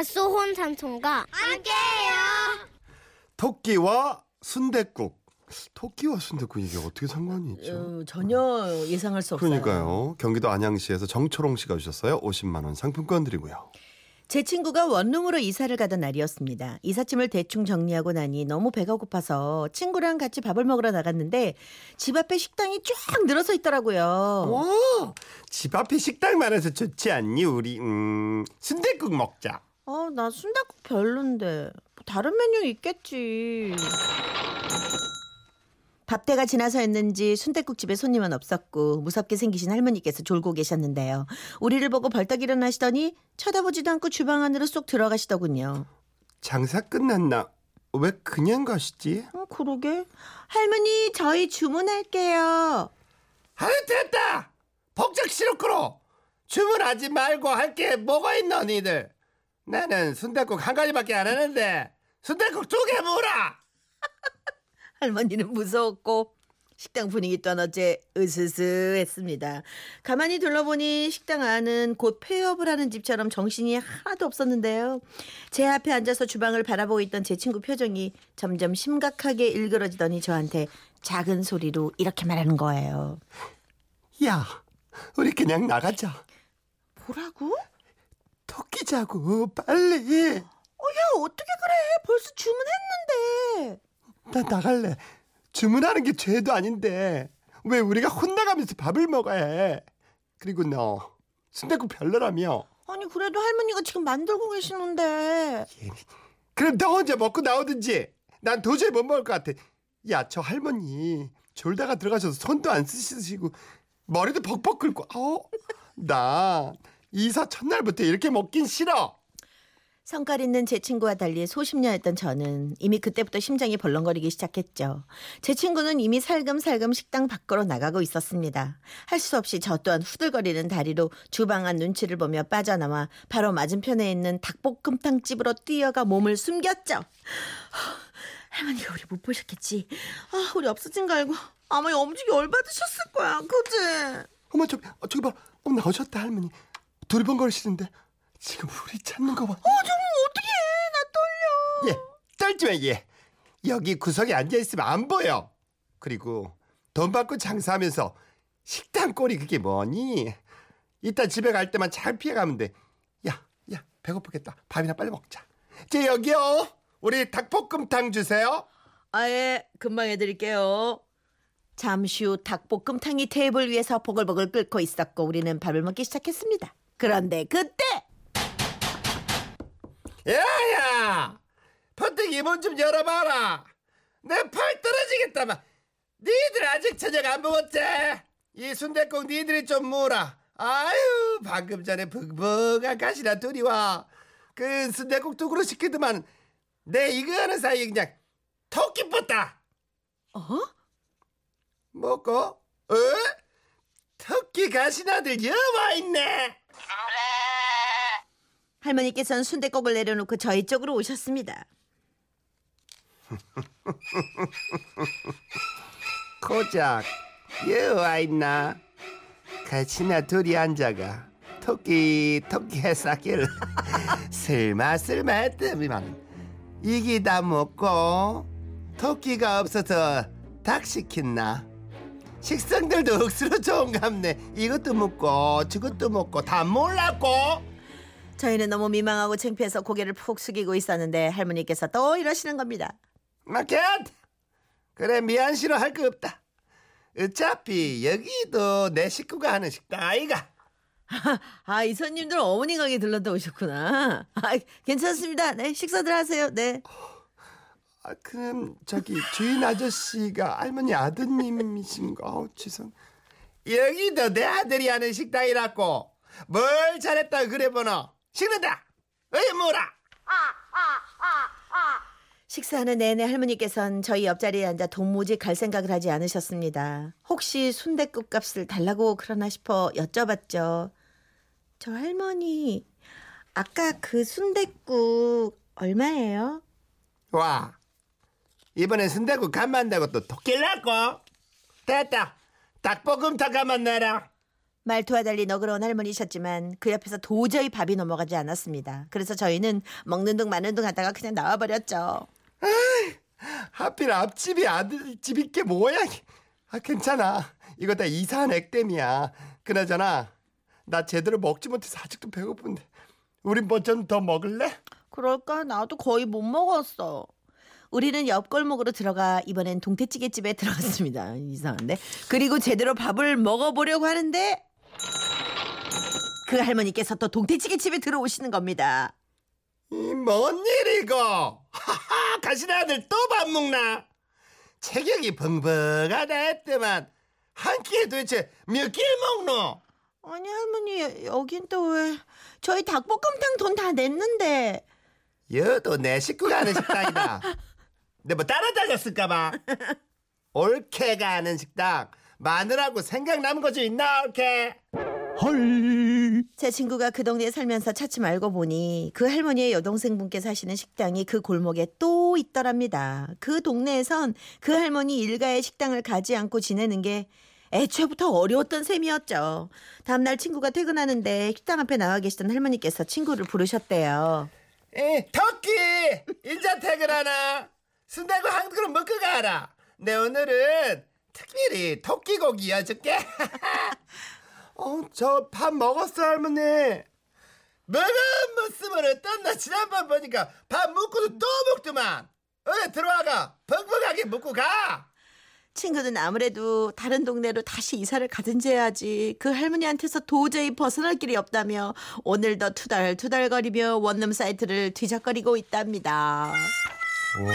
갓소혼 삼촌과 함께해요. 토끼와 순댓국. 토끼와 순댓국 이게 어떻게 상관이 있죠? 어, 전혀 예상할 수 없어요. 그러니까요. 경기도 안양시에서 정초롱 씨가 주셨어요. 50만 원 상품권 드리고요. 제 친구가 원룸으로 이사를 가던 날이었습니다. 이삿짐을 대충 정리하고 나니 너무 배가 고파서 친구랑 같이 밥을 먹으러 나갔는데 집 앞에 식당이 쫙 늘어서 있더라고요. 와, 집 앞에 식당 많아서 좋지 않니? 우리 음, 순댓국 먹자. 어, 나 순댓국 별론데 뭐 다른 메뉴 있겠지. 밥때가 지나서였는지 순댓국집에 손님은 없었고 무섭게 생기신 할머니께서 졸고 계셨는데요. 우리를 보고 벌떡 일어나시더니 쳐다보지도 않고 주방 안으로 쏙 들어가시더군요. 장사 끝났나? 왜 그냥 가시지? 어, 그러게. 할머니, 저희 주문할게요. 아유 됐다. 복적 시루크로 주문하지 말고 할 게 뭐가 있노 니들? 나는 순댓국 한 가지밖에 안 하는데 순댓국 두 개 먹어라. 할머니는 무서웠고 식당 분위기 또한 어째 으스스했습니다. 가만히 둘러보니 식당 안은 곧 폐업을 하는 집처럼 정신이 하나도 없었는데요. 제 앞에 앉아서 주방을 바라보고 있던 제 친구 표정이 점점 심각하게 일그러지더니 저한테 작은 소리로 이렇게 말하는 거예요. 야, 우리 그냥 나가자. 뭐라고? 토끼 자고 빨리. 어, 야 어떻게 그래? 벌써 주문했는데. 나 나갈래. 주문하는 게 죄도 아닌데 왜 우리가 혼나가면서 밥을 먹어야 해? 그리고 너 순댓국 별로라며. 아니 그래도 할머니가 지금 만들고 계시는데. 그럼 너 혼자 먹고 나오든지. 난 도저히 못 먹을 것 같아. 야, 저 할머니 졸다가 들어가셔서 손도 안 쓰시고 머리도 벅벅 긁고. 아우, 나 이사 첫날부터 이렇게 먹긴 싫어. 성깔 있는 제 친구와 달리 소심녀였던 저는 이미 그때부터 심장이 벌렁거리기 시작했죠. 제 친구는 이미 살금살금 식당 밖으로 나가고 있었습니다. 할 수 없이 저 또한 후들거리는 다리로 주방 안 눈치를 보며 빠져나와 바로 맞은편에 있는 닭볶음탕집으로 뛰어가 몸을 숨겼죠. 할머니가 우리 못 보셨겠지. 아, 우리 없어진 거 알고 아마 엄지기 열받으셨을 거야. 그지? 어머, 저, 어, 저기 봐. 어, 나오셨다, 할머니. 두리번거리시는데 지금 우리 찾는 거 봐. 어, 좀 어떻게 해. 나 떨려. 예, 떨지 마, 예. 여기 구석에 앉아있으면 안 보여. 그리고 돈 받고 장사하면서 식당 꼴이 그게 뭐니? 이따 집에 갈 때만 잘 피해가면 돼. 야, 야, 배고프겠다. 밥이나 빨리 먹자. 제 여기요. 우리 닭볶음탕 주세요. 아예 금방 해드릴게요. 잠시 후 닭볶음탕이 테이블 위에서 보글보글 끓고 있었고 우리는 밥을 먹기 시작했습니다. 그런데 그때 야야! 퍼뜩이 문 좀 열어봐라. 내 팔 떨어지겠다, 마. 니들 아직 저녁 안 먹었지? 이 순댓국 니들이 좀 무라. 아유, 방금 전에 붕붕한 가시나 둘이 와. 그 순댓국 두 그릇 시키더만 내 이거 하는 사이에 그냥 토끼 뻗다. 어? 먹고? 어? 토끼 가시나들 여와 있네. 할머니께서는 순대국을 내려놓고 저희 쪽으로 오셨습니다. 고작 여와 있나? 같이나 둘이 앉아가 토끼 토끼 해싸기를 쓸마 쓸마 했더니만 이기 다 먹고 토끼가 없어서 닭 시켰나? 식성들도 억수로 좋은갑네 이것도 먹고 저것도 먹고 다 몰랐고 저희는 너무 민망하고 창피해서 고개를 푹 숙이고 있었는데 할머니께서 또 이러시는 겁니다. 마켓 그래 미안 싫어 할 거 없다 어차피 여기도 내 식구가 하는 식당 아이가 아, 이 손님들 어머니 가게 들렀다 오셨구나. 아, 괜찮습니다. 네, 식사들 하세요. 네. 아, 그럼 저기 주인 아저씨가 할머니 아드님이신가? 어, 죄송. 여기도 내 아들이 하는 식당이라고. 뭘 잘했다 그래 보노. 식는다. 어이 뭐라. 식사하는 내내 할머니께선 저희 옆자리에 앉아 도무지 갈 생각을 하지 않으셨습니다. 혹시 순댓국 값을 달라고 그러나 싶어 여쭤봤죠. 저 할머니, 아까 그 순댓국 얼마예요? 와. 이번엔 순대국 간만다고 또 토끼를 낳고. 됐다. 닭볶음탕 가만 내라. 말투와 달리 너그러운 할머니셨지만 그 옆에서 도저히 밥이 넘어가지 않았습니다. 그래서 저희는 먹는 둥 마는 둥 하다가 그냥 나와버렸죠. 하필 앞집이 아들집이 게 뭐야? 아 괜찮아. 이거 다 이상한 액땜이야. 그나저나 나 제대로 먹지 못해서 아직도 배고픈데. 우린 뭐 좀 더 먹을래? 그럴까? 나도 거의 못 먹었어. 우리는 옆골목으로 들어가 이번엔 동태찌개집에 들어갔습니다. 이상한데. 그리고 제대로 밥을 먹어보려고 하는데 그 할머니께서 또 동태찌개집에 들어오시는 겁니다. 이 뭔 일이고? 하하, 가신 아들 또 밥 먹나? 체격이 벙벙하다 했더만 한 끼에 도대체 몇 끼를 먹노? 아니 할머니 여긴 또 왜? 저희 닭볶음탕 돈 다 냈는데 여도 내 식구가 하는 식당이다. 내뭐 따라다녔을까봐. 올케가 하는 식당 마누라고 생각 남은 거좀 있나 올케? 헐. 제 친구가 그 동네에 살면서 차츰 알고 보니 그 할머니의 여동생분께 사시는 식당이 그 골목에 또 있더랍니다. 그 동네에선 그 할머니 일가의 식당을 가지 않고 지내는 게 애초부터 어려웠던 셈이었죠. 다음날 친구가 퇴근하는데 식당 앞에 나와 계시던 할머니께서 친구를 부르셨대요. 에 토끼 인자 퇴근하나? 순대고 한 그릇 먹고 가라. 내 오늘은 특별히 토끼 고기 이어줄게. 어, 저 밥 먹었어 할머니. 먹은 모습은 어떻나 지난번 보니까 밥 먹고도 또 먹더만. 어디 들어와가 벙벙하게 먹고 가. 친구는 아무래도 다른 동네로 다시 이사를 가든지 해야지 그 할머니한테서 도저히 벗어날 길이 없다며 오늘도 투덜투덜거리며 원룸 사이트를 뒤적거리고 있답니다. 근데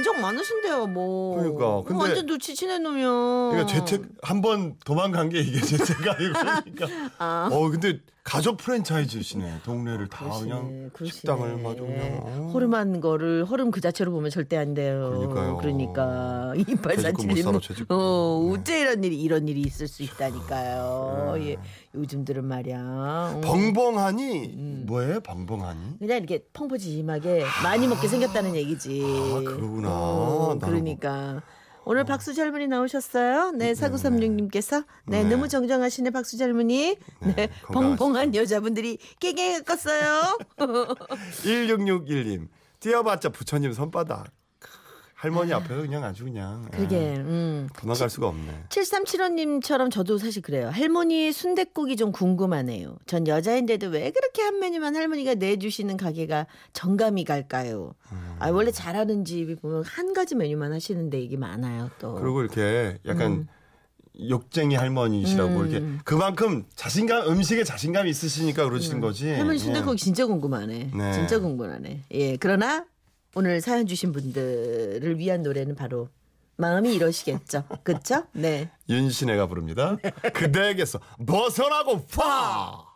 인정 많으신데요, 뭐. 그러니까, 근데- 완전 눈치치는 놈이요. 그러니까 재택 한 번 도망간 게 이게 재택 아니고 그러니까. 아. 어 근데 가족 프랜차이즈시네. 동네를 다 그러시네, 그냥 그러시네. 식당을 마저 그냥. 어. 허름한 거를 허름 그 자체로 보면 절대 안 돼요. 그러니까요. 그러니까 돼지국 못 살아, 2847님 돼지국. 어, 네. 어째 이런 일이 이런 일이 있을 수 있다니까요. 예. 요즘들은 말이야. 어. 벙벙하니 뭐예요? 벙벙하니? 그냥 이렇게 펑퍼짐하게 많이 먹게 생겼다는 얘기지. 아, 그러구나. 어, 나는 그러니까. 오늘 박수지 할머니 나오셨어요? 네, 사구삼육님께서. 네, 네. 너무 정정하시네, 박수지 할머니. 네, 네, 벙벙한. 여자분들이 깨게 껐어요. 1661님 뛰어봤자 부처님 손바닥. 할머니 앞에서 그냥 아주 그냥. 예, 그게, 음. 도망갈 수가 없네. 7375님처럼 저도 사실 그래요. 할머니의 순댓국이 좀 궁금하네요. 전 여자인데도 왜 그렇게 한 메뉴만 할머니가 내주시는 가게가 정감이 갈까요? 음. 아, 원래 잘하는 집이 보면 한 가지 메뉴만 하시는 데 이게 많아요, 또. 그리고 이렇게 약간 욕쟁이 할머니시라고 음. 이렇게 그만큼 자신감 음식에 자신감이 있으시니까 그러시는 거지. 할머니 예. 순댓국 진짜 궁금하네. 네. 진짜 궁금하네. 예, 그러나 오늘 사연 주신 분들을 위한 노래는 바로 마음이 이러시겠죠. 그렇죠? 네. 윤신혜가 부릅니다. 그대에게서 벗어나고 파.